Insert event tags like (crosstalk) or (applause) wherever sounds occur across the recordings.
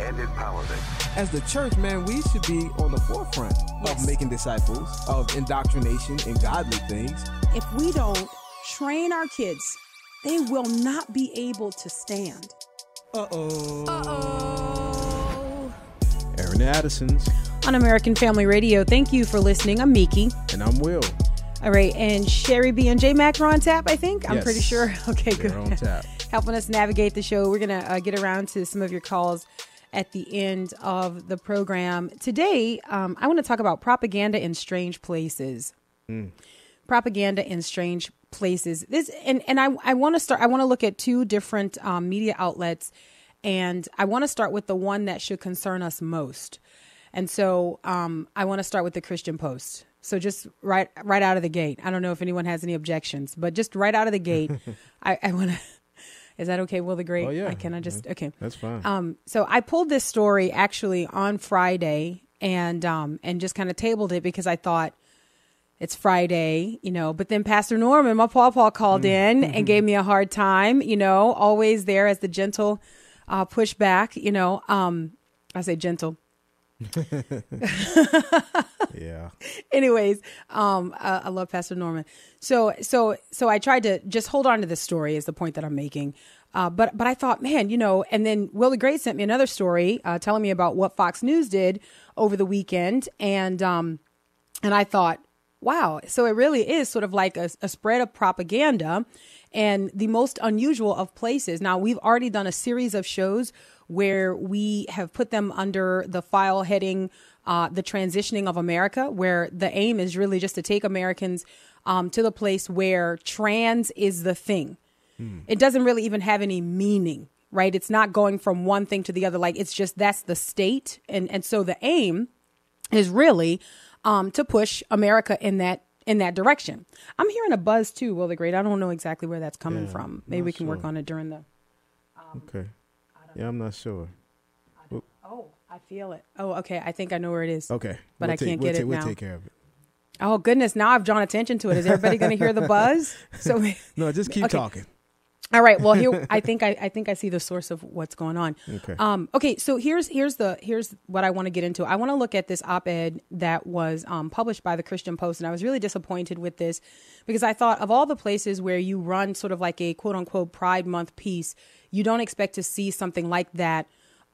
and empowerment. As the church, man, we should be on the forefront Yes. of making disciples, of indoctrination and godly things. If we don't train our kids, they will not be able to stand. Uh-oh. Uh oh. Aaron Addison's. On American Family Radio, thank you for listening. I'm Miki. And I'm Will. All right, and Sherry B and J Mac are on tap, I think. I'm Yes. pretty sure. (laughs) Okay, good. They're on tap. (laughs) Helping us navigate the show. We're going to uh, get around to some of your calls at the end of the program. Today, um, I want to talk about propaganda in strange places. Propaganda in strange places. This and and I I want to start. I want to look at two different um, media outlets, and I want to start with the one that should concern us most. And so um, I want to start with the Christian Post. So just right right out of the gate. I don't know if anyone has any objections, but just right out of the gate, (laughs) I, I want to. Is that okay, Will the Great? Oh, yeah. I, can I just okay? That's fine. Um, so I pulled this story actually on Friday and um, and just kind of tabled it because I thought it's Friday, you know. But then Pastor Norman, my paw paw, called in and (laughs) gave me a hard time, you know, always there as the gentle uh, pushback, you know. Um, I say gentle. Yeah. (laughs) anyways um uh, i love pastor norman. So so so i tried to just hold on to this story is the point that i'm making. Uh, but but i thought man you know and then will the great sent me another story uh, telling me about what fox news did over the weekend. And um and i thought wow so it really is sort of like a, a spread of propaganda and the most unusual of places. Now we've already done a series of shows where we have put them under the file heading uh, the transitioning of America, where the aim is really just to take Americans um, to the place where trans is the thing. It doesn't really even have any meaning, right? It's not going from one thing to the other. Like it's just that's the state, and and so the aim is really um, to push America in that in that direction. I'm hearing a buzz too, Will the Great. I don't know exactly where that's coming Yeah, from. Maybe we can work on it during the. Okay. Yeah, I'm not sure. Oh, I feel it. Oh, okay. I think I know where it is. Okay. But We'll I take- can't we'll get take- it We'll now. take care of it. Oh goodness! Now I've drawn attention to it. Is everybody going to hear the buzz? (laughs) So, No, just keep Okay. talking. All right. Well, here (laughs) I think I, I think I see the source of what's going on. Okay. Um. Okay. So here's here's the here's what I want to get into. I want to look at this op-ed that was um, published by the Christian Post, and I was really disappointed with this because I thought of all the places where you run sort of like a quote unquote Pride Month piece, you don't expect to see something like that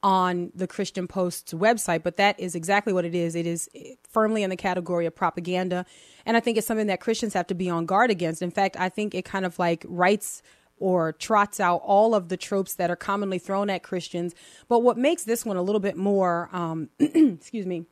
on the Christian Post's website, but that is exactly what it is. It is firmly in the category of propaganda. And I think it's something that Christians have to be on guard against. In fact, I think it kind of like writes or trots out all of the tropes that are commonly thrown at Christians. But what makes this one a little bit more, um, (clears throat) excuse me,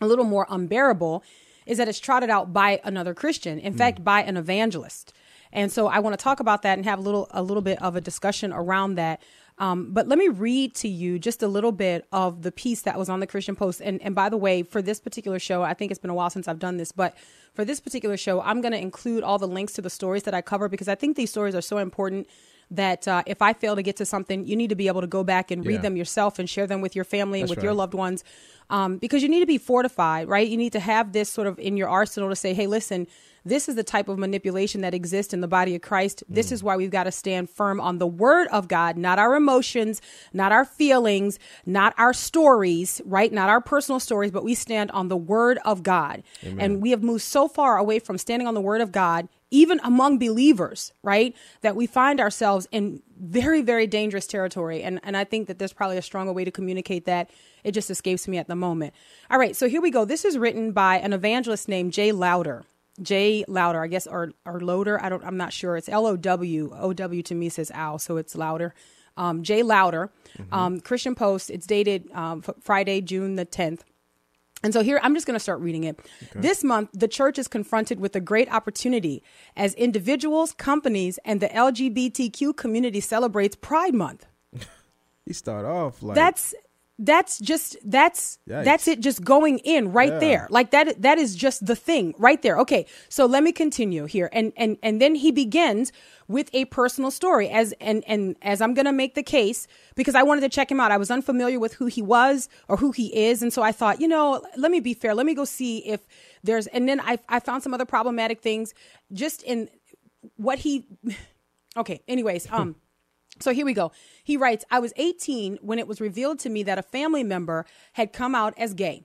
a little more unbearable is that it's trotted out by another Christian, in fact, by an evangelist. And so I want to talk about that and have a little a little bit of a discussion around that. Um, but let me read to you just a little bit of the piece that was on the Christian Post. And, and by the way, for this particular show, I think it's been a while since I've done this, but for this particular show, I'm going to include all the links to the stories that I cover because I think these stories are so important that uh, if I fail to get to something, you need to be able to go back and read Yeah. them yourself and share them with your family and That's with your loved ones um, because you need to be fortified, right? You need to have this sort of in your arsenal to say, hey, listen, this is the type of manipulation that exists in the body of Christ. Mm. This is why we've got to stand firm on the word of God, not our emotions, not our feelings, not our stories, right? Not our personal stories, but we stand on the word of God. And we have moved so far away from standing on the word of God, even among believers, right? That we find ourselves in very, very dangerous territory. And, and I think that there's probably a stronger way to communicate that. It just escapes me at the moment. All right, so here we go. This is written by an evangelist named Jay Lowder. Jay Lowder, I guess, or or Loader. I don't. I'm not sure. It's L O W. O W to me says Al, so it's louder. Um, Jay Lowder, um, Christian Post. It's dated um, f- Friday, June the 10th. And so here, I'm just going to start reading it. This month, the church is confronted with a great opportunity as individuals, companies, and the LGBTQ community celebrates Pride Month. (laughs) you start off like That's that's just that's Yikes. that's it just going in right Yeah. there. Like that that is just the thing right there. Okay so let me continue here. And and and then he begins with a personal story as and and as i'm gonna make the case because i wanted to check him out. I was unfamiliar with who he was or who he is. And so i thought you know let me be fair. Let me go see if there's and then i, I found some other problematic things just in what he (laughs) okay anyways um (laughs) so here we go. He writes, I was 18 when it was revealed to me that a family member had come out as gay.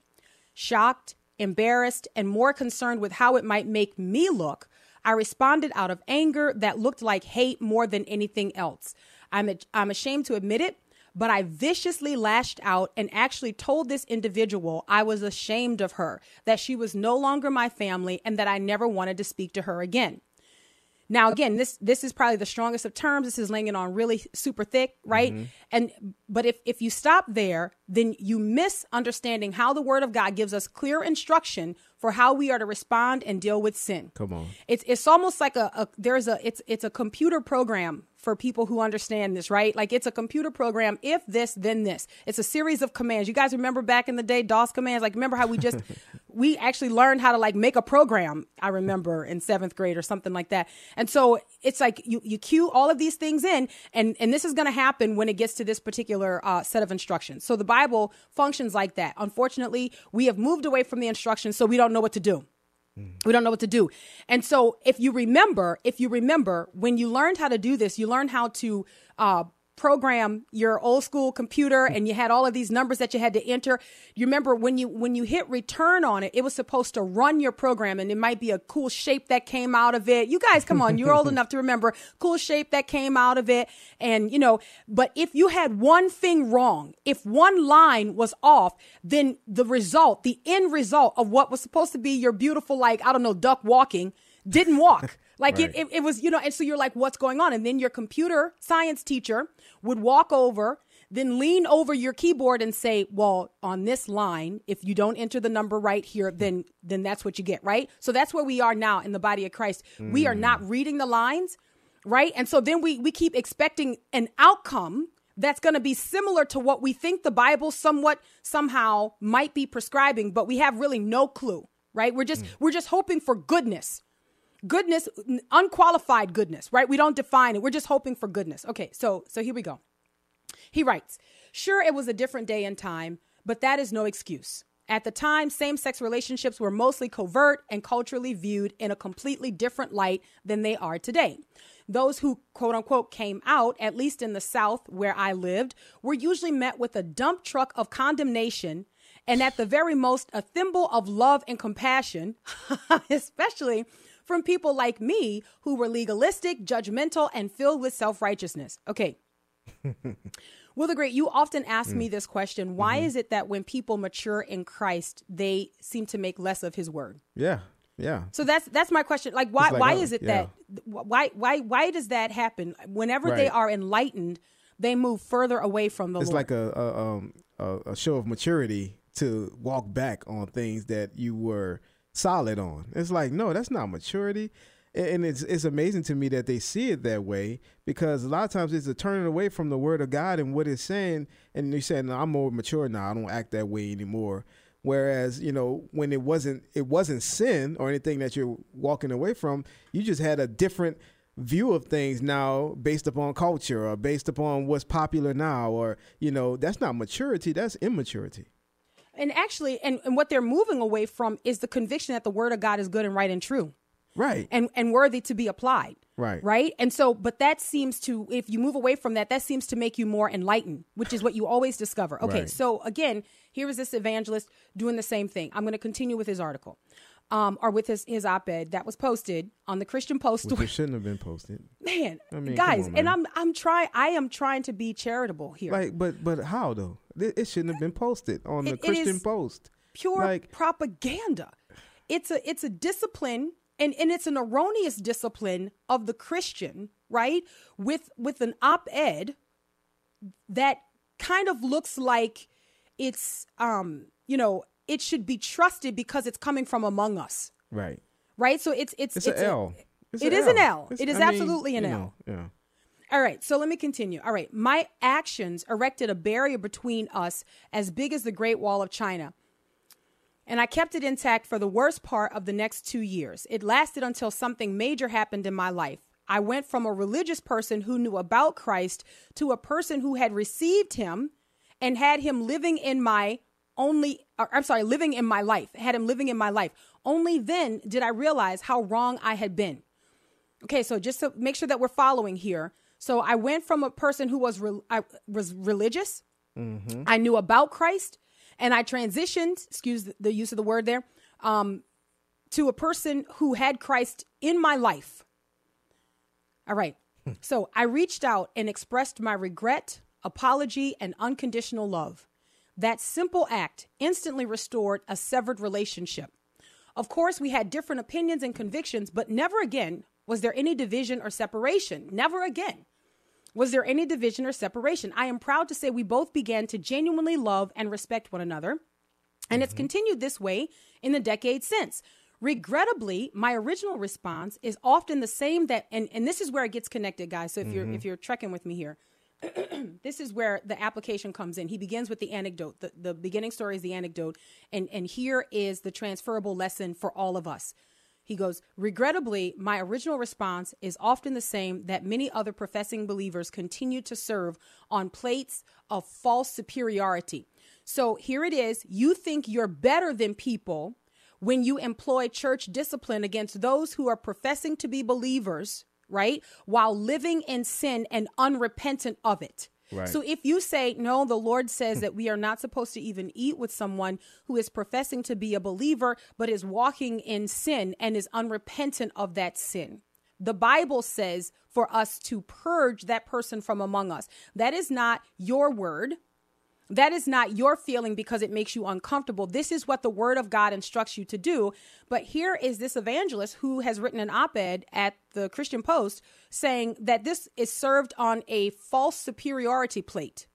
Shocked, embarrassed, and more concerned with how it might make me look, I responded out of anger that looked like hate more than anything else. I'm, I'm ashamed to admit it, but I viciously lashed out and actually told this individual I was ashamed of her, that she was no longer my family, and that I never wanted to speak to her again. Now, again, this this is probably the strongest of terms. This is laying it on really super thick, right? Mm-hmm. And but if if you stop there, then you miss understanding how the Word of God gives us clear instruction for how we are to respond and deal with sin. Come on. It's it's almost like a, a there's a it's it's a computer program for people who understand this, right? Like it's a computer program. If this, then this. It's a series of commands. You guys remember back in the day, DOS commands? Like remember how we just (laughs) we actually learned how to like make a program. I remember in seventh grade or something like that. And so it's like you you cue all of these things in, and and this is going to happen when it gets to this particular uh, set of instructions. So the Bible functions like that. Unfortunately, we have moved away from the instructions, so we don't know what to do. We don't know what to do. And so if you remember, if you remember when you learned how to do this, you learned how to uh, program your old school computer and you had all of these numbers that you had to enter. You remember when you when you hit return on it, it was supposed to run your program and it might be a cool shape that came out of it. You guys come on, you're old (laughs) enough to remember cool shape that came out of it and you know, but if you had one thing wrong, if one line was off, then the result, the end result of what was supposed to be your beautiful like I don't know duck walking didn't walk. Like Right. it, it, it was, you know, and so you're like, what's going on? And then your computer science teacher would walk over, then lean over your keyboard and say, well, on this line, if you don't enter the number right here, then then that's what you get, right? So that's where we are now in the body of Christ. We are not mm. reading the lines, right? And so then we we keep expecting an outcome that's going to be similar to what we think the Bible somewhat somehow might be prescribing, but we have really no clue, right? We're just mm. we're just hoping for goodness goodness unqualified goodness right? We don't define it. We're just hoping for goodness. Okay so so here we go. He writes sure it was a different day and time but that is no excuse. At the time same-sex relationships were mostly covert and culturally viewed in a completely different light than they are today. Those who quote unquote came out at least in the south where i lived were usually met with a dump truck of condemnation and at the very most a thimble of love and compassion (laughs) especially from people like me who were legalistic, judgmental, and filled with self righteousness. Okay. (laughs) Will the Great, you often ask Mm. me this question why Mm-hmm. is it that when people mature in Christ, they seem to make less of his word? Yeah. Yeah. So that's that's my question. Like why like, why is it yeah. that why why why does that happen? Whenever they are enlightened, they move further away from the It's Lord. like a a, um, a a show of maturity to walk back on things that you were solid on. It's like no, that's not maturity. And it's it's amazing to me that they see it that way because a lot of times it's a turning away from the word of God and what it's saying, and you're saying "No, I'm more mature now. I don't act that way anymore. Whereas you know when it wasn't it wasn't sin or anything that you're walking away from, you just had a different view of things now based upon culture or based upon what's popular now or you know that's not maturity that's immaturity and actually and, and what they're moving away from is the conviction that the word of God is good and right and true. right. And and worthy to be applied. Right. right? And so but that seems to if you move away from that that seems to make you more enlightened which is what you always discover. Okay Right. so again here is this evangelist doing the same thing. I'm going to continue with his article um, or with his, his op-ed that was posted on the christian post which it (laughs) shouldn't have been posted. Man, I mean, guys on, and i'm i'm trying i am trying to be charitable here. Like but but how though it shouldn't have been posted on the It- christian is post pure like propaganda. It's a it's a discipline and, and it's an erroneous discipline of the Christian, right? With with an op-ed that kind of looks like it's um, you know, it should be trusted because it's coming from among us. right Right? So it's it's it's, it's an a- L. It's it a is an L. It's- It is I mean, absolutely an L. know, yeah All right, so let me continue. All right, my actions erected a barrier between us as big as the Great Wall of China. And I kept it intact for the worst part of the next two years. It lasted until something major happened in my life. I went from a religious person who knew about Christ to a person who had received him and had him living in my only, or, I'm sorry, living in my life, had him living in my life. Only then did I realize how wrong I had been. Okay, so just to make sure that we're following here. So I went from a person who was re- I was religious, I knew about Christ, and I transitioned. Excuse the use of the word there. Um, to a person who had Christ in my life. All right. So I reached out and expressed my regret, apology, and unconditional love. That simple act instantly restored a severed relationship. Of course, we had different opinions and convictions, but never again was there any division or separation. Never again was there any division or separation. I am proud to say we both began to genuinely love and respect one another. And it's mm-hmm. continued this way in the decades since. Regrettably, my original response is often the same that and, and this is where it gets connected, guys. So if you're mm-hmm. if you're trekking with me here, (clears throat) this is where the application comes in. He begins with the anecdote. The, the beginning story is the anecdote, and, and here is the transferable lesson for all of us. He goes, Regrettably, my original response is often the same that many other professing believers continue to serve on plates of false superiority. So here it is. You think you're better than people when you employ church discipline against those who are professing to be believers, right? While living in sin and unrepentant of it. Right. So if you say, no, the Lord says that we are not supposed to even eat with someone who is professing to be a believer, but is walking in sin and is unrepentant of that sin. The Bible says for us to purge that person from among us. That is not your word. That is not your feeling because it makes you uncomfortable. This is what the word of God instructs you to do. But here is this evangelist who has written an op ed at the Christian Post saying that this is served on a false superiority plate.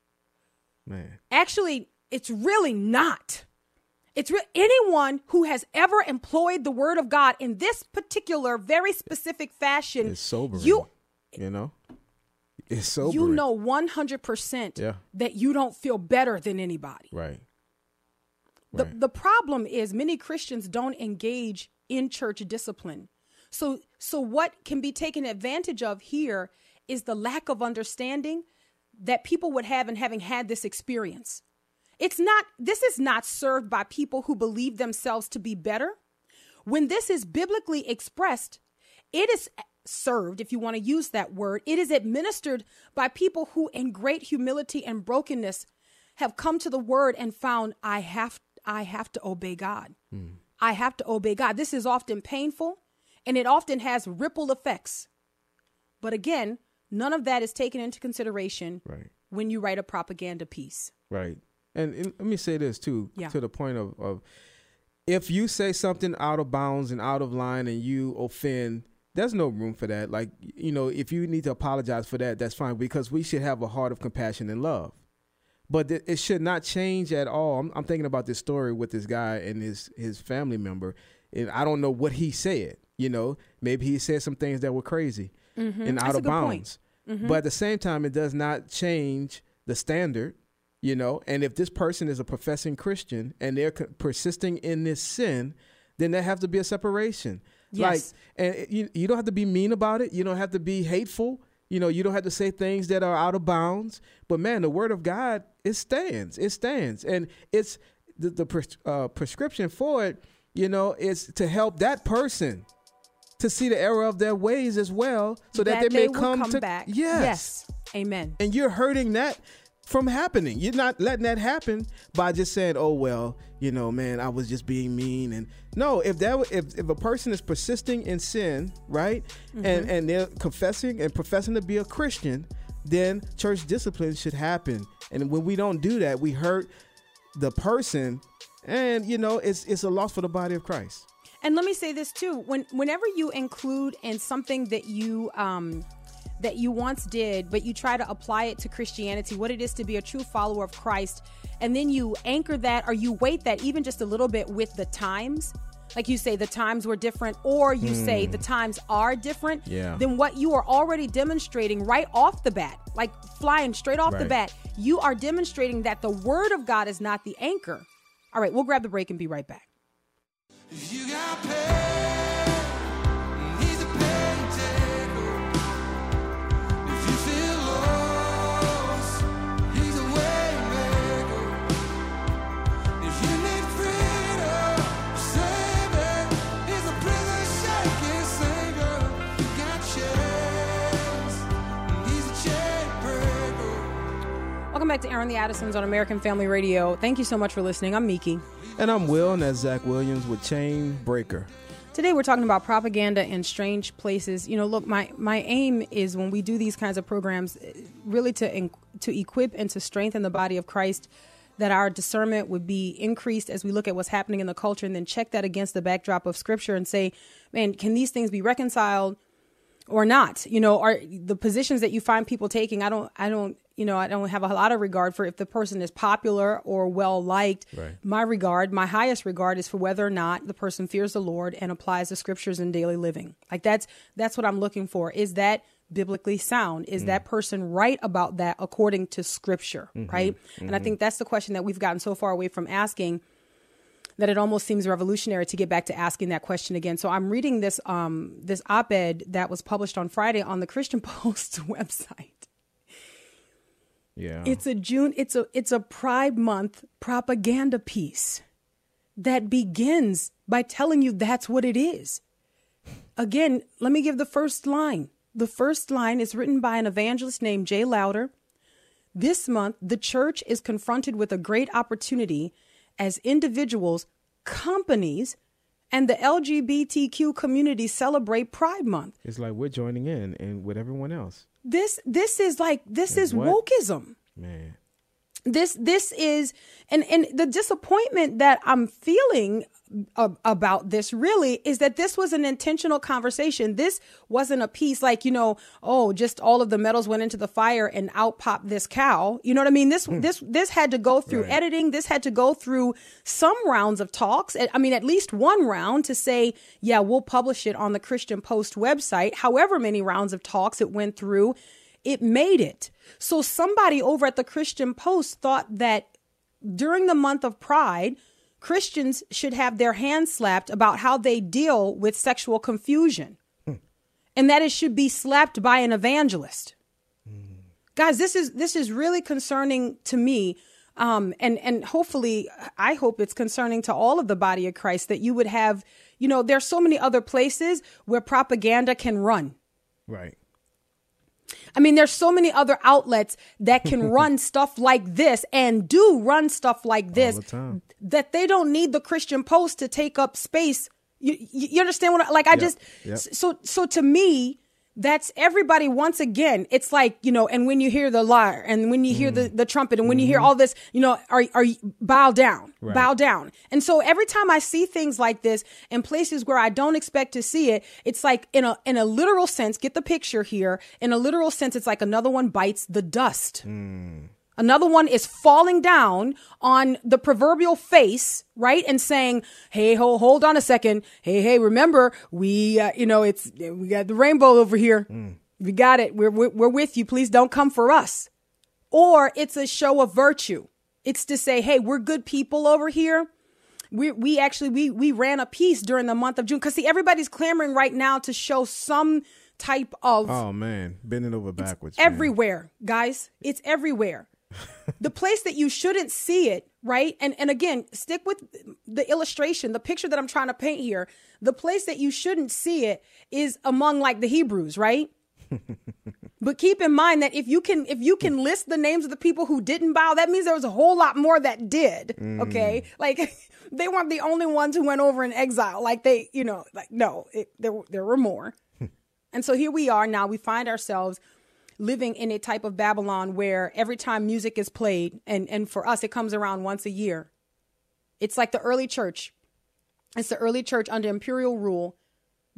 (laughs) Man. Actually, it's really not. It's re- anyone who has ever employed the word of God in this particular, very specific fashion. It's sobering. You you know? It's sobering. you know 100% Yeah. that you don't feel better than anybody. Right. The, Right. the problem is many Christians don't engage in church discipline. So so what can be taken advantage of here is the lack of understanding that people would have in having had this experience. It's not this is not served by people who believe themselves to be better. When this is biblically expressed, it is served, if you want to use that word, it is administered by people who, in great humility and brokenness, have come to the word and found, I have, I have to obey God. I have to obey God. This is often painful and it often has ripple effects. But again, none of that is taken into consideration Right. when you write a propaganda piece. Right. And, and let me say this too, Yeah. to the point of, of if you say something out of bounds and out of line and you offend, there's no room for that. Like, you know, if you need to apologize for that, that's fine because we should have a heart of compassion and love. But th- it should not change at all. I'm, I'm thinking about this story with this guy and his his family member, and I don't know what he said. You know, maybe he said some things that were crazy and out Mm-hmm. That's of bounds. But at the same time, it does not change the standard. You know, and if this person is a professing Christian and they're co- persisting in this sin, then there have to be a separation. Yes. Like, and you you don't have to be mean about it. You don't have to be hateful. You know, you don't have to say things that are out of bounds. But man, the word of God it stands. It stands, and it's the the pres- uh, prescription for it. You know, is to help that person to see the error of their ways as well, so that, they may will come, to back. Yes. yes. Amen. and you're hurting that from happening. You're not letting that happen by just saying, "Oh well, you know, man, I was just being mean." And no, if that if if a person is persisting in sin, right, and and they're confessing and professing to be a Christian, then church discipline should happen. And when we don't do that, we hurt the person, and you know, it's it's a loss for the body of Christ. And let me say this too: when whenever you include in something that you um, that you once did, but you try to apply it to Christianity, what it is to be a true follower of Christ, and then you anchor that or you weight that even just a little bit with the times. like you say the times were different, or you say the times are different, Hmm. Yeah. then what you are already demonstrating right off the bat, like flying straight off the bat, you are demonstrating that the word of God is not the anchor. All right, we'll grab the break and be right back. Welcome back to Airing the Addisons on American Family Radio. Thank you so much for listening. I'm Miki. And I'm Will, and that's Zach Williams with Chain Breaker. Today we're talking about propaganda in strange places. You know, look, my my aim is when we do these kinds of programs, eh, really to to equip and to strengthen the body of Christ, that our discernment would be increased as we look at what's happening in the culture, and then check that against the backdrop of Scripture and say, man, can these things be reconciled? or not you know are the positions that you find people taking i don't i don't you know i don't have a lot of regard for if the person is popular or well liked Right. my regard my highest regard is for whether or not the person fears the lord and applies the scriptures in daily living. Like that's that's what i'm looking for. Is that biblically sound? Is that mm. person right about that according to scripture mm-hmm. right? And i think mm-hmm. that's the question that we've gotten so far away from asking that it almost seems revolutionary to get back to asking that question again. So I'm reading this um, this op-ed that was published on Friday on the Christian (laughs) Post website. Yeah. It's a June. It's a it's a Pride Month propaganda piece that begins by telling you that's what it is. Again, let me give the first line. The first line is written by an evangelist named Jay Lowder. This month, the church is confronted with a great opportunity as individuals, companies, and the LGBTQ community celebrate Pride Month. it's like we're joining in and with everyone else. This this is like this is what? wokeism. Man. This this is and and the disappointment that I'm feeling about this really is that this was an intentional conversation. This wasn't a piece like, you know, oh, just all of the metals went into the fire and out popped this cow. You know what I mean? This hmm. this this had to go through Right. editing. This had to go through some rounds of talks. I mean, at least one round to say, yeah, we'll publish it on the Christian Post website. However many rounds of talks it went through, it made it. So somebody over at the Christian Post thought that during the month of Pride, Christians should have their hands slapped about how they deal with sexual confusion. And that it should be slapped by an evangelist. Guys, this is this is really concerning to me. Um, and and hopefully I hope it's concerning to all of the body of Christ that you would have, you know, there's so many other places where propaganda can run. Right. I mean, there's so many other outlets that can (laughs) run stuff like this and do run stuff like this the that they don't need the Christian Post to take up space. You, you you understand what I, like I Yep, just yep. so so to me that's everybody once again it's like you know and when you hear the lyre and when you hear Mm. the, the trumpet and when you hear Mm-hmm. all this you know are are you bow down Right. bow down and so every time I see things like this in places where I don't expect to see it it's like in a in a literal sense get the picture here in a literal sense it's like another one bites the dust Another one is falling down on the proverbial face, right? And saying, Hey, ho, hold on a second. Hey, hey, remember, we, uh, you know, it's, we got the rainbow over here. We got it. We're, we're, we're with you. Please don't come for us. Or it's a show of virtue. It's to say, Hey, we're good people over here. We, we actually, we, we ran a piece during the month of June. Cause see, everybody's clamoring right now to show some type of Oh man, bending over backwards. everywhere, guys. It's everywhere. The place that you shouldn't see it, right? And and again, stick with the illustration, the picture that I'm trying to paint here. The place that you shouldn't see it is among like the Hebrews, right? (laughs) but keep in mind that if you can if you can list the names of the people who didn't bow, that means there was a whole lot more that did. Mm. Okay? Like (laughs) they weren't the only ones who went over in exile. Like they, you know, like no, it, there there were more. (laughs) And so here we are now. We find ourselves living in a type of Babylon where every time music is played, and, and for us, it comes around once a year. It's like the early church. It's the early church under imperial rule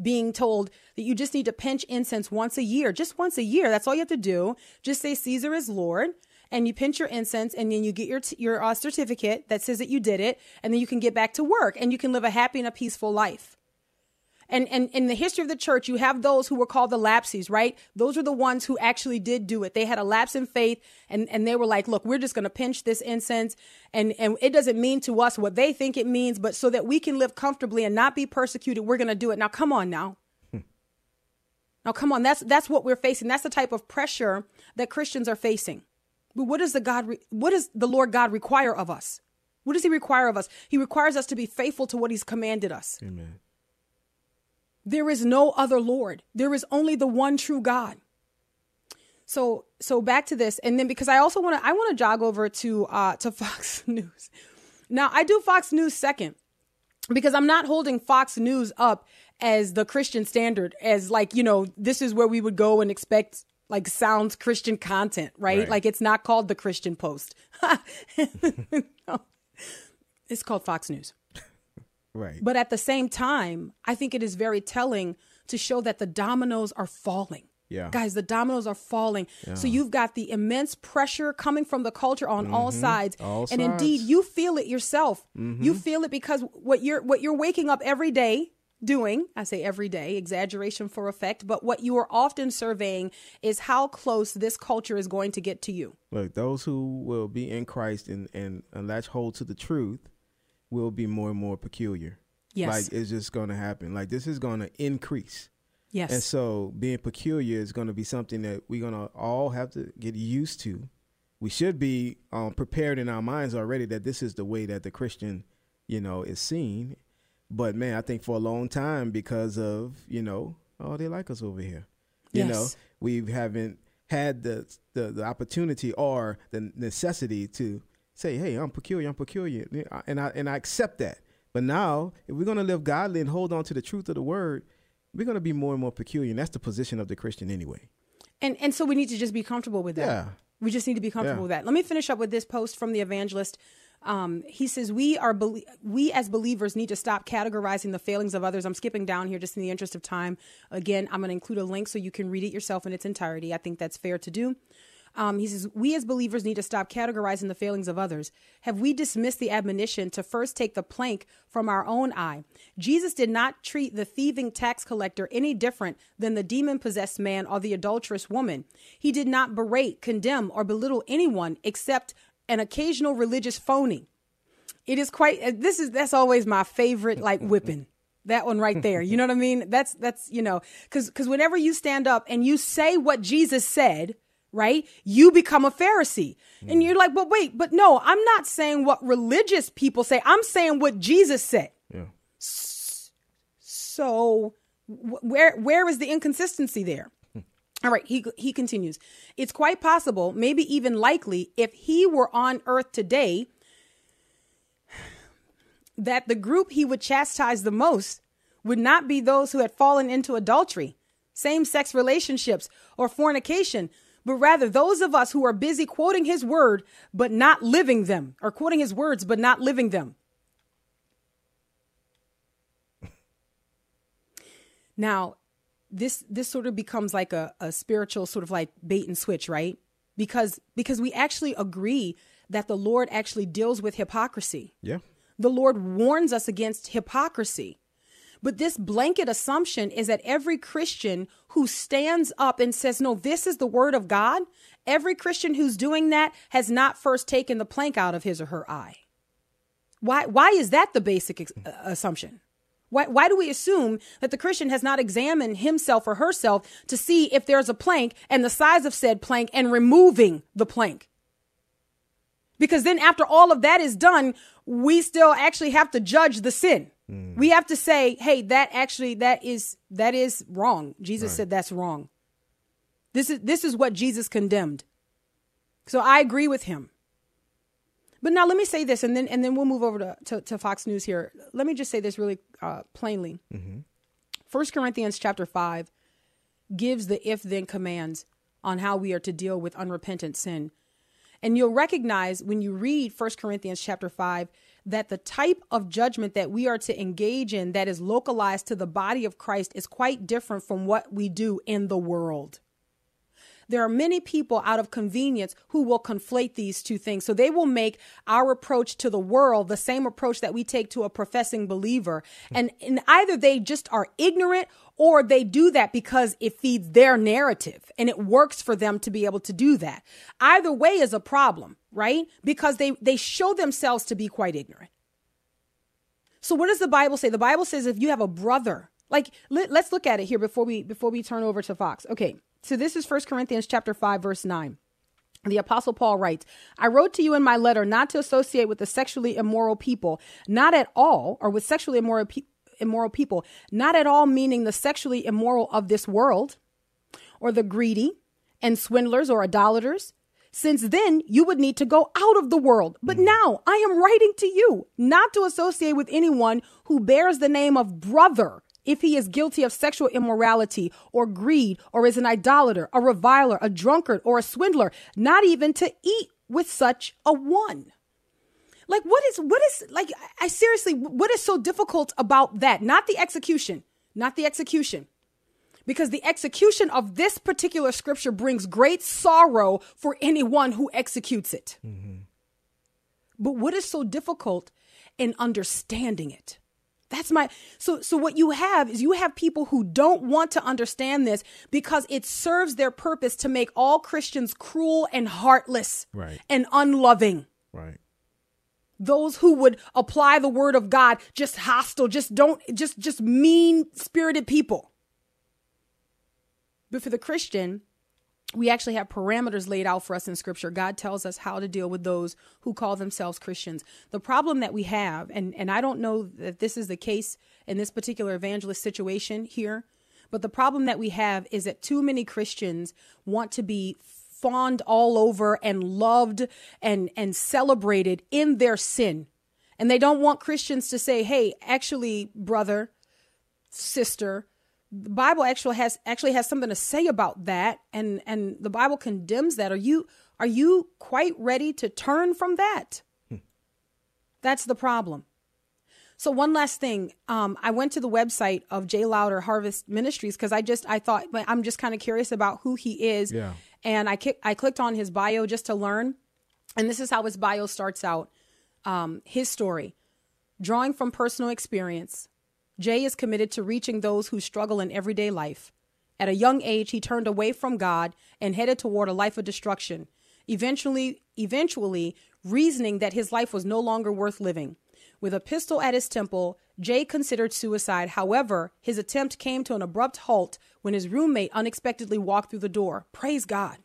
being told that you just need to pinch incense once a year, just once a year. That's all you have to do. Just say Caesar is Lord. and you pinch your incense and then you get your, t- your uh, certificate that says that you did it and then you can get back to work and you can live a happy and a peaceful life. And, and in the history of the church, you have those who were called the lapses, right? Those are the ones who actually did do it. They had a lapse in faith and, and they were like, look, we're just going to pinch this incense and, and it doesn't mean to us what they think it means, but so that we can live comfortably and not be persecuted, we're going to do it. Now, come on now. Hmm. Now, come on. That's, that's what we're facing. That's the type of pressure that Christians are facing. But what does the God, re- what does the Lord God require of us? What does he require of us? He requires us to be faithful to what he's commanded us. Amen. There is no other Lord. There is only the one true God. So so back to this, and then because I also want to I want to jog over to uh to (laughs) Fox News. Now I do Fox News second because I'm not holding Fox News up as the Christian standard, as like you know this is where we would go and expect like sounds Christian content, right? Right. Like it's not called the Christian Post. (laughs) No. It's called Fox News. Right. But at the same time, I think it is very telling to show that the dominoes are falling. Yeah. Guys, the dominoes are falling. So you've got the immense pressure coming from the culture on all sides. Mm-hmm. All and indeed, sides. Mm-hmm. you feel it yourself. You feel it because what you're what you're waking up every day doing, I say every day, exaggeration for effect, but what you are often surveying is how close this culture is going to get to you. Look, those who will be in Christ and, and, and latch hold to the truth will be more and more peculiar. Yes. Like it's just going to happen. Like this is going to increase. Yes. And so being peculiar is going to be something that we're going to all have to get used to. We should be um, prepared in our minds already that this is the way that the Christian, you know, is seen. But man, I think for a long time because of, you know, oh, they like us over here. You know, we haven't had the, the the opportunity or the necessity to say, "Hey, I'm peculiar. I'm peculiar," and I and I accept that. But now, if we're gonna live godly and hold on to the truth of the word, we're gonna be more and more peculiar, and that's the position of the Christian anyway. And and so we need to just be comfortable with that. Yeah. We just need to be comfortable Yeah. with that. Let me finish up with this post from the evangelist. Um, he says we are belie- we as believers need to stop categorizing the failings of others. I'm skipping down here just in the interest of time. Again, I'm going to include a link so you can read it yourself in its entirety. I think that's fair to do. Um, he says, We as believers need to stop categorizing the failings of others. Have we dismissed the admonition to first take the plank from our own eye? Jesus did not treat the thieving tax collector any different than the demon possessed man or the adulterous woman. He did not berate, condemn, or belittle anyone except an occasional religious phony. It is quite, uh, this is, that's always my favorite, like whipping. That one right there. You know what I mean? That's, that's, you know, cause, cause whenever you stand up and you say what Jesus said, right? You become a Pharisee. And you're like, but wait, but no, I'm not saying what religious people say. I'm saying what Jesus said. Yeah. So where where is the inconsistency there? Hmm. All right, he he continues. It's quite possible, maybe even likely, if he were on earth today, that the group he would chastise the most would not be those who had fallen into adultery, same-sex relationships, or fornication, but rather those of us who are busy quoting his word but not living them, or quoting his words but not living them. (laughs) Now, this this sort of becomes like a, a spiritual sort of like bait and switch, right? Because because we actually agree that the Lord actually deals with hypocrisy. Yeah. The Lord warns us against hypocrisy. But this blanket assumption is that every Christian who stands up and says, No, this is the word of God, every Christian who's doing that has not first taken the plank out of his or her eye. Why, why is that the basic ex- uh, assumption? Why, why do we assume that the Christian has not examined himself or herself to see if there's a plank and the size of said plank and removing the plank? Because then, after all of that is done, we still actually have to judge the sin. We have to say, "Hey, that actually that is that is wrong." Jesus said that's wrong. This is this is what Jesus condemned. So I agree with him. But now let me say this, and then and then we'll move over to, to, to Fox News here. Let me just say this really uh, plainly. First Corinthians chapter five gives the if then commands on how we are to deal with unrepentant sin. And you'll recognize when you read First Corinthians chapter 5 that the type of judgment that we are to engage in that is localized to the body of Christ is quite different from what we do in the world. there are many people out of convenience who will conflate these two things. So they will make our approach to the world the same approach that we take to a professing believer. And, and either they just are ignorant or they do that because it feeds their narrative and it works for them to be able to do that. Either way is a problem, right? Because they, they show themselves to be quite ignorant. So what does the Bible say? The Bible says if you have a brother, like let, us look at it here before we before we turn over to Fox. Okay. So this is First Corinthians chapter 5 verse 9. The apostle Paul writes, I wrote to you in my letter not to associate with the sexually immoral people, not at all, or with sexually immoral, pe- immoral people, not at all meaning the sexually immoral of this world, or the greedy and swindlers or idolaters, since then you would need to go out of the world. But mm. now I am writing to you not to associate with anyone who bears the name of brother if he is guilty of sexual immorality or greed or is an idolater, a reviler, a drunkard, or a swindler, not even to eat with such a one. Like what is what is like I seriously what is so difficult about that? Not the execution, not the execution. Because the execution of this particular scripture brings great sorrow for anyone who executes it. Mm-hmm. But what is so difficult in understanding it? That's my so so what you have is you have people who don't want to understand this because it serves their purpose to make all Christians cruel and heartless Right. and unloving. Right. Those who would apply the word of God just hostile, just don't just just mean-spirited people. But for the Christian, we actually have parameters laid out for us in scripture. God tells us how to deal with those who call themselves Christians. The problem that we have, and, and I don't know that this is the case in this particular evangelist situation here, but the problem that we have is that too many Christians want to be fawned all over and loved and, and celebrated in their sin. And they don't want Christians to say, hey, actually, brother, sister, the Bible actually has actually has something to say about that, and and the Bible condemns that. Are you are you quite ready to turn from that? That's the problem. So one last thing, um, I went to the website of J Lowder Harvest Ministries because I just I thought I'm just kind of curious about who he is, Yeah. And I ki- I clicked on his bio just to learn, and this is how his bio starts out. Um, his story, drawing from personal experience. Jay is committed to reaching those who struggle in everyday life. At a young age, he turned away from God and headed toward a life of destruction, eventually eventually reasoning that his life was no longer worth living. With a pistol at his temple, Jay considered suicide. However, his attempt came to an abrupt halt when his roommate unexpectedly walked through the door. Praise God.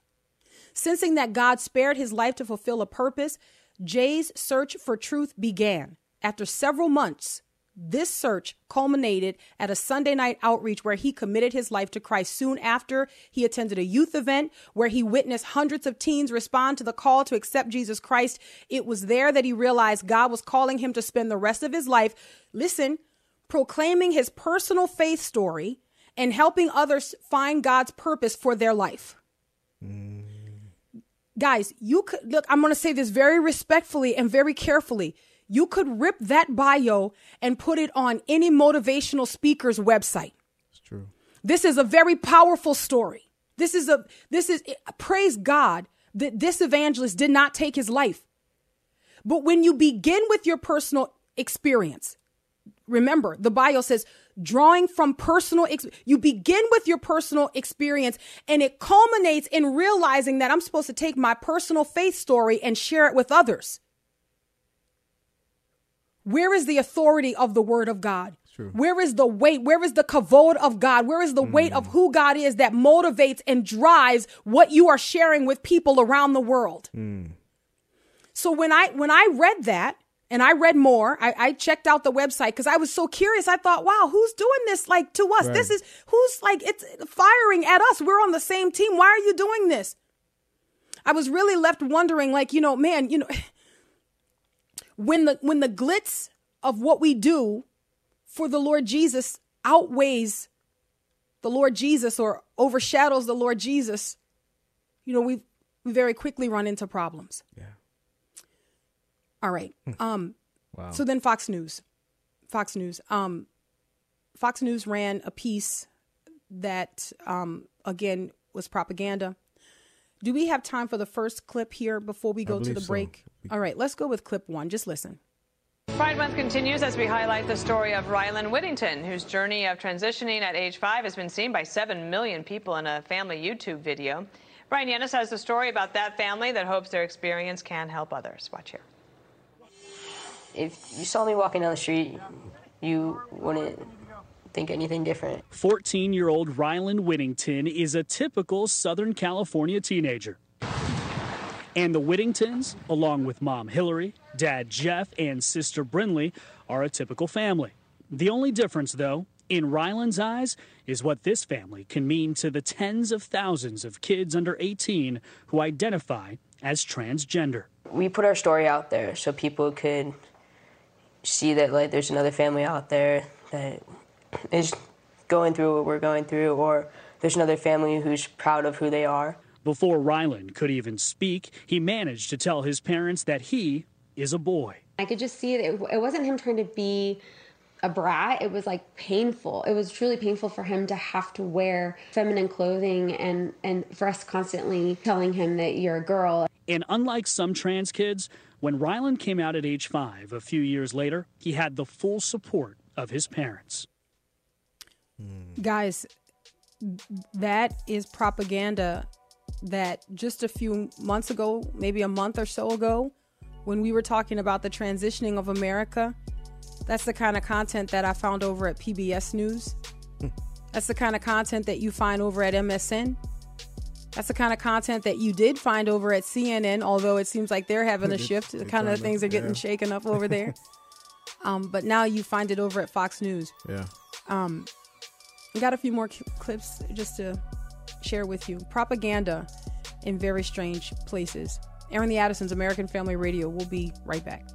Sensing that God spared his life to fulfill a purpose, Jay's search for truth began. After several months, this search culminated at a Sunday night outreach where he committed his life to Christ. Soon after, he attended a youth event where he witnessed hundreds of teens respond to the call to accept Jesus Christ. It was there that he realized God was calling him to spend the rest of his life, listen, proclaiming his personal faith story and helping others find God's purpose for their life mm. guys, you could look, I'm going to say this very respectfully and very carefully. You could rip that bio and put it on any motivational speaker's website. It's true. This is a very powerful story. This is a this is praise God that this evangelist did not take his life. But when you begin with your personal experience, remember the bio says drawing from personal ex- you begin with your personal experience and it culminates in realizing that I'm supposed to take my personal faith story and share it with others. Where is the authority of the word of God? Where is the weight? Where is the kavod of God? Where is the weight of mm. who God is that motivates and drives what you are sharing with people around the world? Mm. So when I when I read that and I read more, I, I checked out the website because I was so curious. I thought, wow, who's doing this like to us? This is who's like it's firing at us. We're on the same team. Why are you doing this? I was really left wondering, like, you know, man, you know, (laughs) when the when the glitz of what we do for the Lord Jesus outweighs the Lord Jesus or overshadows the Lord Jesus, you know, we we very quickly run into problems. Yeah. All right. Um Wow. so then Fox News. Fox News. Um Fox News ran a piece that um again was propaganda. Do we have time for the first clip here before we go to believe the so. break? All right, let's go with clip one. Just listen. Pride Month continues as we highlight the story of Ryland Whittington, whose journey of transitioning at age five has been seen by 7 million people in a family YouTube video. Bryan Llenas has a story about that family that hopes their experience can help others. Watch here. If you saw me walking down the street, you wouldn't think anything different. 14 year old Ryland Whittington is a typical Southern California teenager. And the Whittingtons, along with mom Hillary, dad Jeff, and sister Brinley, are a typical family. The only difference, though, in Ryland's eyes, is what this family can mean to the tens of thousands of kids under 18 who identify as transgender. We put our story out there so people could see that like there's another family out there that is going through what we're going through, or there's another family who's proud of who they are. Before Ryland could even speak, he managed to tell his parents that he is a boy. I could just see it. It it wasn't him trying to be a brat. It was like painful. It was truly painful for him to have to wear feminine clothing and and for us constantly telling him that you're a girl. And unlike some trans kids, when Ryland came out at age five a few years later, he had the full support of his parents. Mm. Guys, that is propaganda that just a few months ago, maybe a month or so ago, when we were talking about the transitioning of America, that's the kind of content that I found over at PBS News. Hmm. That's the kind of content that you find over at MSN. That's the kind of content that you did find over at CNN, although it seems like they're having a shift. The kind of things are getting yeah. shaken up over there. (laughs) um, but now you find it over at Fox News. Yeah. We got a few more clips just to share with you. Propaganda in very strange places. Airing the Addisons American Family Radio. We'll be right back.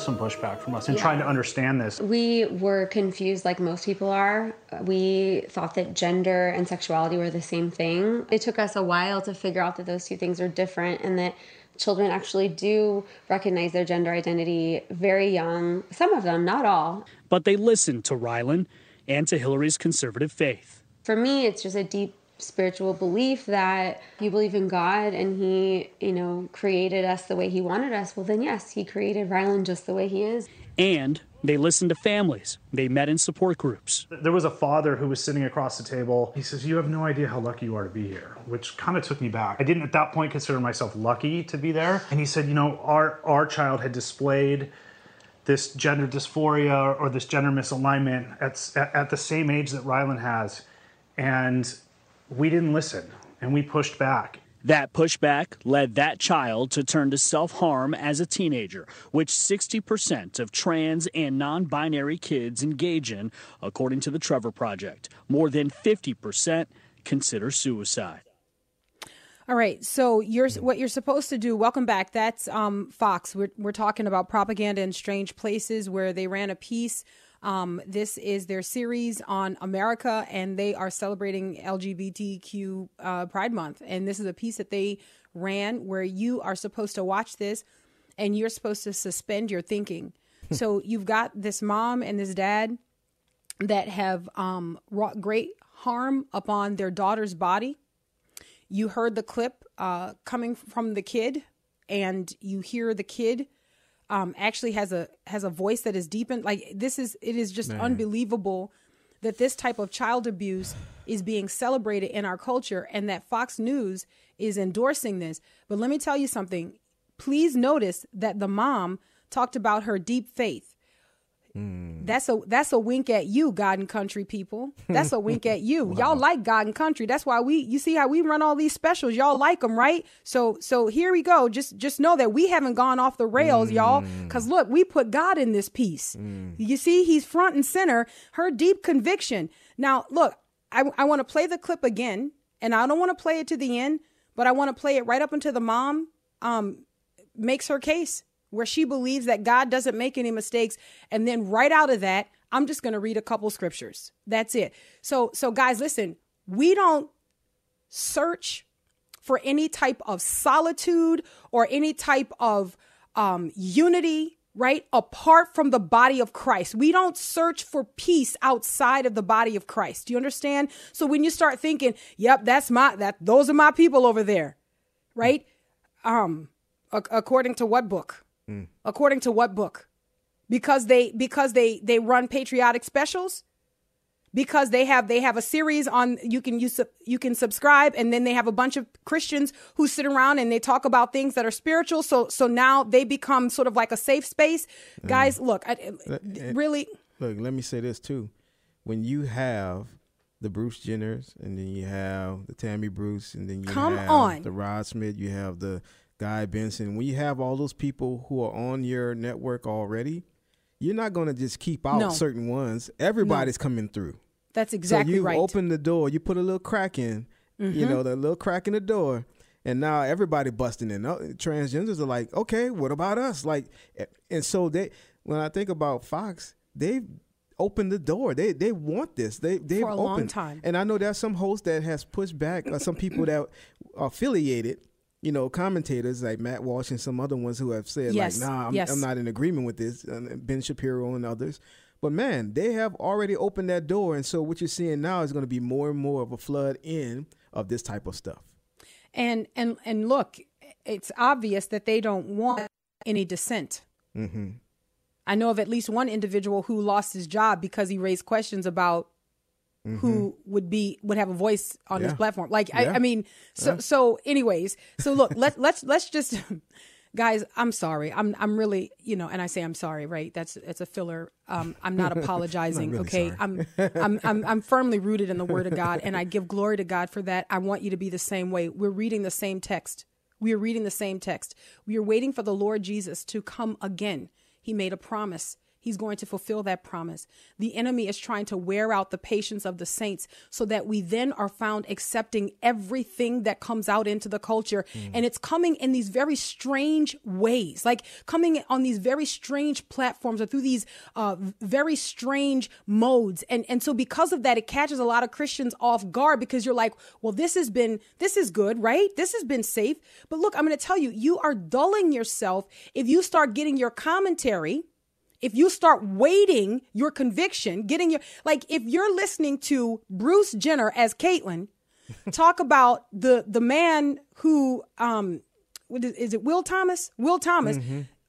Was some pushback from us in trying to understand this. We were confused like most people are. We thought that gender and sexuality were the same thing. It took us a while to figure out that those two things are different and that children actually do recognize their gender identity very young. Some of them, not all. But they listened to Ryland and to Hillary's conservative faith. For me, it's just a deep spiritual belief that you believe in God and He, you know, created us the way He wanted us. Well, then, yes, He created Ryland just the way He is. And they listened to families. They met in support groups. There was a father who was sitting across the table. He says, You have no idea how lucky you are to be here, which kind of took me back. I didn't at that point consider myself lucky to be there. And he said, You know, our, our child had displayed this gender dysphoria or this gender misalignment at, at, at the same age that Ryland has. And we didn't listen and we pushed back. That pushback led that child to turn to self harm as a teenager, which 60% of trans and non binary kids engage in, according to the Trevor Project. More than 50% consider suicide. All right, so you're what you're supposed to do. Welcome back. That's um, Fox. We're we're talking about propaganda in strange places where they ran a piece. Um, this is their series on America, and they are celebrating LGBTQ uh, Pride Month. And this is a piece that they ran where you are supposed to watch this, and you're supposed to suspend your thinking. so you've got this mom and this dad that have um, wrought great harm upon their daughter's body you heard the clip uh, coming from the kid and you hear the kid um, actually has a has a voice that is deepened like this is it is just unbelievable that this type of child abuse is being celebrated in our culture and that fox news is endorsing this. But let me tell you something. Please notice that the mom talked about her deep faith. Mm. That's a that's a wink at you, God and country people. That's a wink at you. (laughs) Y'all like God and country. That's why we you see how we run all these specials. Y'all like them, right? So so here we go. Just just know that we haven't gone off the rails, mm. y'all. Cause look, we put God in this piece. Mm. You see, He's front and center. Her deep conviction. Now look, I I want to play the clip again, and I don't want to play it to the end, but I want to play it right up until the mom um makes her case where she believes that God doesn't make any mistakes. And then right out of that I'm just going to read a couple scriptures. That's it. So so guys listen, we don't search for any type of solitude or any type of um, unity right apart from the body of christ. We don't search for peace outside of the body of christ. Do you understand? So when you start thinking yep that's my that those are my people over there right? Um ac- according to what book Mm. according to what book? Because they because they they run patriotic specials? Because they have they have a series on you can use you can subscribe and then they have a bunch of Christians who sit around and they talk about things that are spiritual. So so now they become sort of like a safe space. Mm. Guys look I, eh, really? Look, let me say this too. When you have the Bruce Jenners, and then you have the Tammy Bruce, and then you Come have on. the Rod Smith, you have the Guy Benson. When you have all those people who are on your network already, you're not going to just keep out No. certain ones. Everybody's coming through. that's exactly so you right Mm-hmm. open the door, you put a little crack in, you know, the little crack in the door, and now everybody busting in. Oh, Transgenders are like, okay, what about us? Like, eh, and so they, when I think about Fox, they've opened the door. They they want this. They they've For a long opened. time. And I know there's some hosts that has pushed back, or some people that are affiliated. You know, commentators like Matt Walsh and some other ones who have said Yes, like, "Nah, I'm, yes. I'm not in agreement with this." And Ben Shapiro and others. But man, they have already opened that door, and so what you're seeing now is going to be more and more of a flood in of this type of stuff. and and and look it's obvious that they don't want any dissent Mm-hmm. I know of at least one individual who lost his job because he raised questions about who would be would have a voice on this Mm-hmm. Platform. Like Yeah. I, I mean, so so anyways, so look, let (laughs) let's let's just (laughs) guys, I'm sorry. I'm I'm really, you know, and I say I'm sorry, right? That's it's a filler. Um I'm not (laughs) apologizing, really okay? I'm I'm I'm I'm firmly rooted in the word of God and I give glory to God for that. I want you to be the same way. We're reading the same text. We are reading the same text. We are waiting for the Lord Jesus to come again. He made a promise. He's going to fulfill that promise. The enemy is trying to wear out the patience of the saints so that we then are found accepting everything that comes out into the culture. And it's coming in these very strange ways, like coming on these very strange platforms or through these uh, very strange modes. And, and so because of that, it catches a lot of Christians off guard because you're like, well, this has been, this is good, right? This has been safe. But look, I'm going to tell you, you are dulling yourself if you start getting your commentary if you start weighting your conviction, getting your like if you're listening to Bruce Jenner as Caitlyn (laughs) talk about the the man who um is, it Will Thomas? Will Thomas.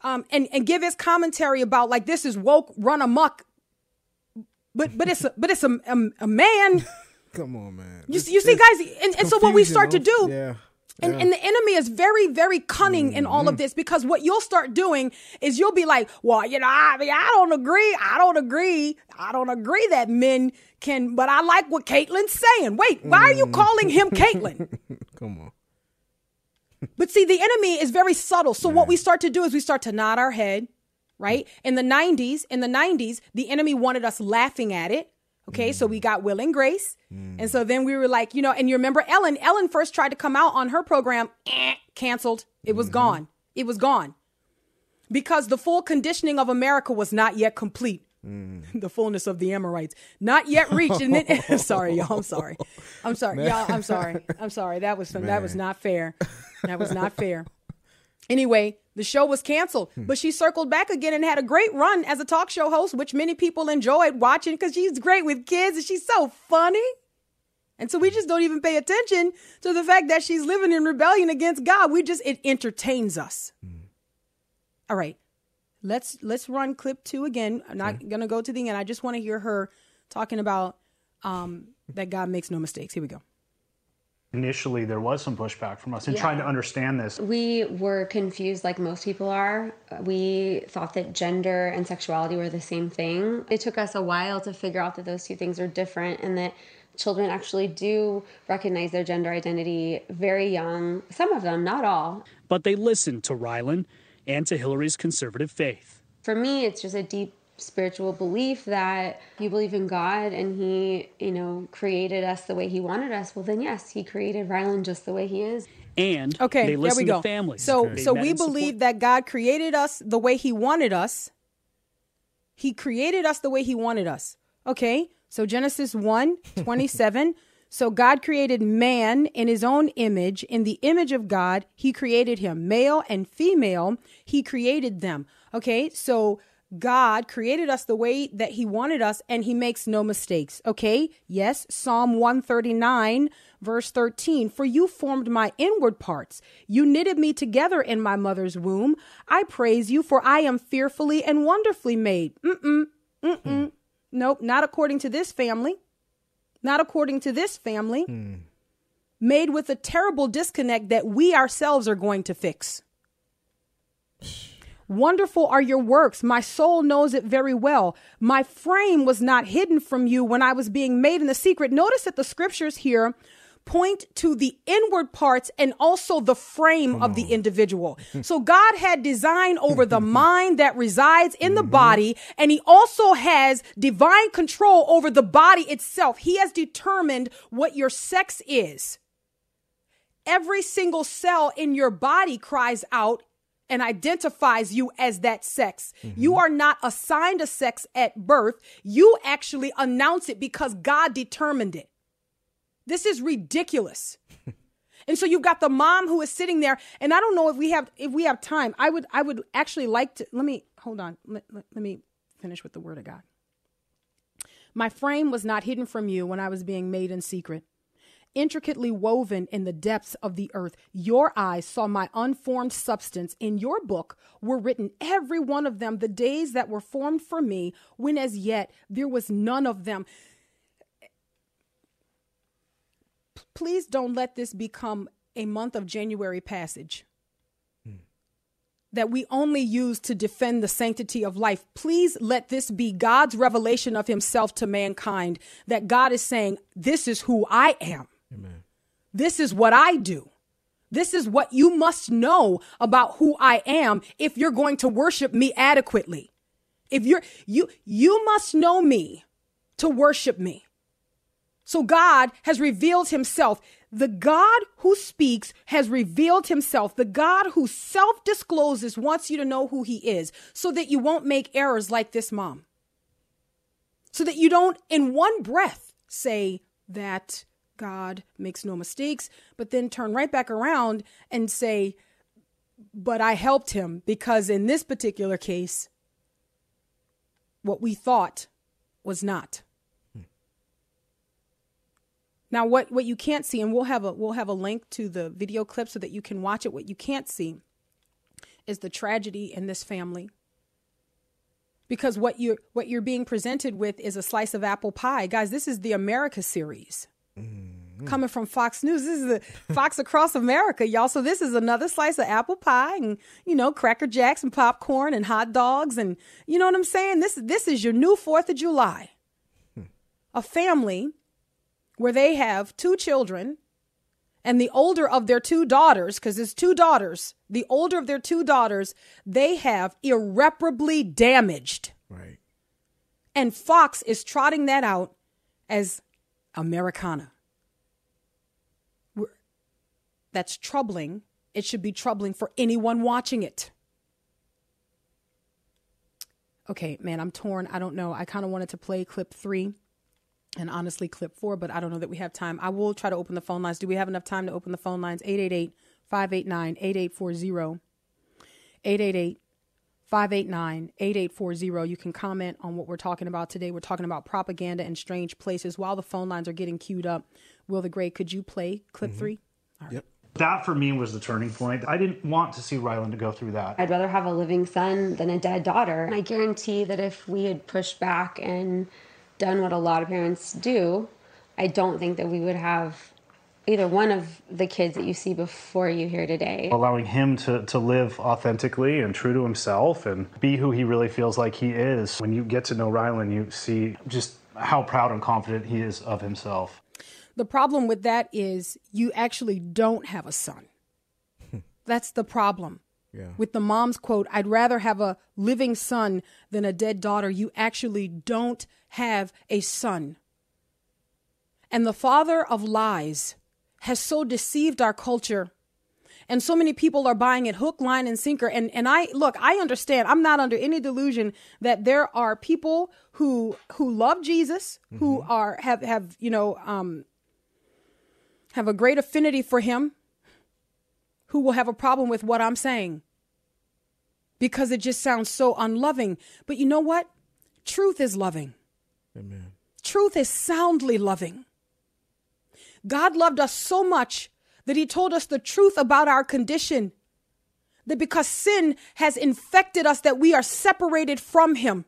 Um and and give his commentary about like this is woke run amok. But but it's a, but it's a, a, a man. (laughs) Come on, man. You, you see, guys, and, and so what we start to do, Yeah. And, yeah. and the enemy is very, very cunning in all of mm-hmm. this because what you'll start doing is you'll be like, well, you know, I mean, I don't agree. I don't agree. I don't agree that men can, but I like what Caitlyn's saying. Wait, why are you mm. calling him Caitlyn? (laughs) Come on. But see, the enemy is very subtle. So what we start to do is we start to nod our head, right? In the 90s, in the 90s, the enemy wanted us laughing at it. Okay, so we got Will and Grace. Mm. And so then we were like, you know, and you remember Ellen, Ellen first tried to come out on her program, eh, canceled. It was mm-hmm. gone. It was gone. Because the full conditioning of America was not yet complete. Mm. (laughs) The fullness of the Amorites not yet reached. And then, sorry, y'all. I'm sorry. I'm sorry, y'all. I'm sorry. I'm sorry. (laughs) That was that was not fair. That was not (laughs) fair. Anyway, the show was canceled, but she circled back again and had a great run as a talk show host, which many people enjoyed watching because she's great with kids and she's so funny. And so we just don't even pay attention to the fact that she's living in rebellion against God. We just it entertains us. All right. Let's let's run clip 2 again. I'm not going to go to the end. I just want to hear her talking about um that God makes no mistakes. Here we go. Initially, there was some pushback from us in Yeah. trying to understand this. We were confused like most people are. We thought that gender and sexuality were the same thing. It took us a while to figure out that those two things are different and that children actually do recognize their gender identity very young. Some of them, not all. But they listened to Ryland and to Hillary's conservative faith. For me, it's just a deep spiritual belief that you believe in God and He, you know, created us the way He wanted us. Well, then, yes, He created Ryland just the way he is. And Okay, they there we go. to families. So, They so we and support- believe that God created us the way He wanted us. He created us the way He wanted us. Okay, so Genesis 1 (laughs) 27. so God created man in His own image. In the image of God, He created him. Male and female, He created them. Okay, so God created us the way that He wanted us, and He makes no mistakes. Okay, yes, Psalm 139, verse 13 For you formed my inward parts, you knitted me together in my mother's womb. I praise you, for I am fearfully and wonderfully made. Mm-mm, mm-mm. Hmm. Nope, not according to this family. Not according to this family. Hmm. Made with a terrible disconnect that we ourselves are going to fix. Wonderful are your works. My soul knows it very well. My frame was not hidden from you when I was being made in the secret. Notice that the scriptures here point to the inward parts and also the frame of the individual. (laughs) so God had design over the (laughs) mind that resides in the mm-hmm. body, and He also has divine control over the body itself. He has determined what your sex is. Every single cell in your body cries out and identifies you as that sex. Mm-hmm. You are not assigned a sex at birth. You actually announce it because God determined it. This is ridiculous. (laughs) and so you've got the mom who is sitting there and I don't know if we have if we have time. I would I would actually like to let me hold on. Let, let, let me finish with the word of God. My frame was not hidden from you when I was being made in secret intricately woven in the depths of the earth. Your eyes saw my unformed substance. In your book were written, every one of them, the days that were formed for me, when as yet there was none of them. P- Please don't let this become a month of January passage that we only use to defend the sanctity of life. Please let this be God's revelation of himself to mankind that God is saying, This is who I am. This is what I do. This is what you must know about who I am if you're going to worship me adequately. If you're you you must know me to worship me. So God has revealed himself. The God who speaks has revealed himself. The God who self discloses wants you to know who he is so that you won't make errors like this mom. So that you don't, in one breath, say that God makes no mistakes, but then turn right back around and say, but I helped him because in this particular case, what we thought was not. Now, what, what you can't see, and we'll have a we'll have a link to the video clip so that you can watch it. What you can't see is the tragedy in this family. Because what you're what you're being presented with is a slice of apple pie. Guys, this is the America series. Mm-hmm. Coming from Fox News. This is the Fox Across America, y'all. So this is another slice of apple pie and, you know, Cracker Jacks and popcorn and hot dogs and you know what I'm saying? This this is your new Fourth of July. Hmm. A family where they have two children and the older of their two daughters because it's two daughters the older of their two daughters they have irreparably damaged Right. and fox is trotting that out as americana We're- that's troubling it should be troubling for anyone watching it okay man i'm torn i don't know i kind of wanted to play clip three and honestly clip four, but I don't know that we have time. I will try to open the phone lines. Do we have enough time to open the phone lines? 888 589 8840. 888 589 8840. You can comment on what we're talking about today. We're talking about propaganda and strange places. While the phone lines are getting queued up, Will the Great, could you play clip mm-hmm. three? Yep. That for me was the turning point. I didn't want to see Ryland to go through that. I'd rather have a living son than a dead daughter. I guarantee that if we had pushed back and done what a lot of parents do, I don't think that we would have either one of the kids that you see before you here today. allowing him to, to live authentically and true to himself and be who he really feels like he is. When you get to know Ryland, you see just how proud and confident he is of himself. The problem with that is you actually don't have a son. (laughs) That's the problem. Yeah. With the mom's quote, I'd rather have a living son than a dead daughter. You actually don't have a son. And the father of lies has so deceived our culture. And so many people are buying it hook, line, and sinker. And and I look, I understand. I'm not under any delusion that there are people who who love Jesus, who are have have you know um, have a great affinity for him, who will have a problem with what I'm saying because it just sounds so unloving. But you know what? Truth is loving. Amen. Truth is soundly loving. God loved us so much that he told us the truth about our condition. That because sin has infected us, that we are separated from him.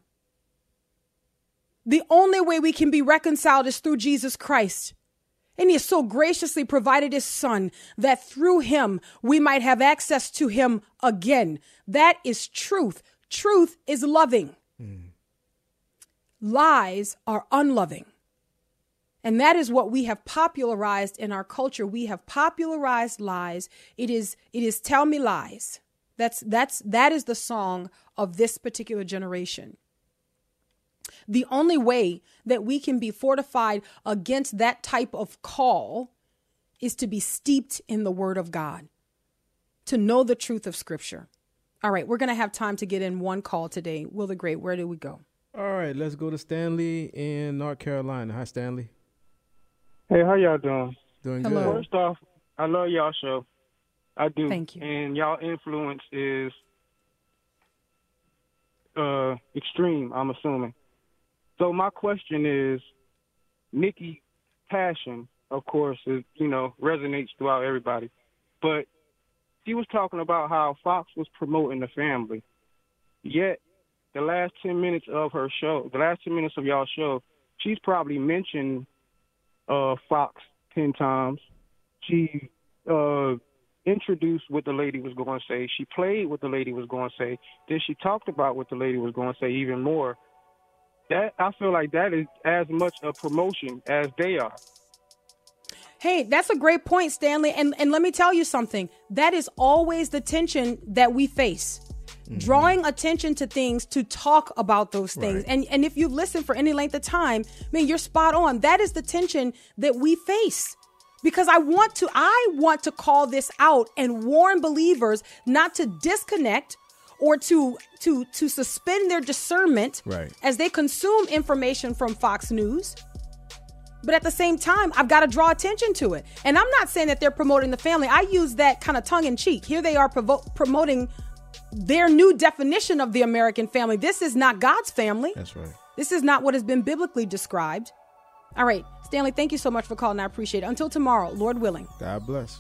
The only way we can be reconciled is through Jesus Christ. And he has so graciously provided his son that through him we might have access to him again. That is truth. Truth is loving. Mm. Lies are unloving. And that is what we have popularized in our culture. We have popularized lies. It is it is tell me lies. That's that's that is the song of this particular generation. The only way that we can be fortified against that type of call is to be steeped in the word of God, to know the truth of scripture. All right, we're going to have time to get in one call today. Will the Great, where do we go? All right, let's go to Stanley in North Carolina. Hi, Stanley. Hey, how y'all doing? Doing Hello. good. First off, I love y'all show. I do. Thank you. And y'all influence is uh extreme, I'm assuming. So my question is Nikki passion, of course, is you know, resonates throughout everybody. But she was talking about how Fox was promoting the family. Yet the last ten minutes of her show, the last ten minutes of y'all show, she's probably mentioned uh, Fox ten times. She uh, introduced what the lady was going to say. She played what the lady was going to say. Then she talked about what the lady was going to say even more. That I feel like that is as much a promotion as they are. Hey, that's a great point, Stanley. And and let me tell you something. That is always the tension that we face. Mm-hmm. Drawing attention to things to talk about those things. Right. And and if you've listened for any length of time, I mean, you're spot on. That is the tension that we face. Because I want to I want to call this out and warn believers not to disconnect or to to to suspend their discernment Right. as they consume information from Fox News. But at the same time, I've got to draw attention to it. And I'm not saying that they're promoting the family. I use that kind of tongue in cheek. Here they are provo- promoting their new definition of the American family. This is not God's family. That's right. This is not what has been biblically described. All right, Stanley, thank you so much for calling. I appreciate it. Until tomorrow, Lord willing. God bless.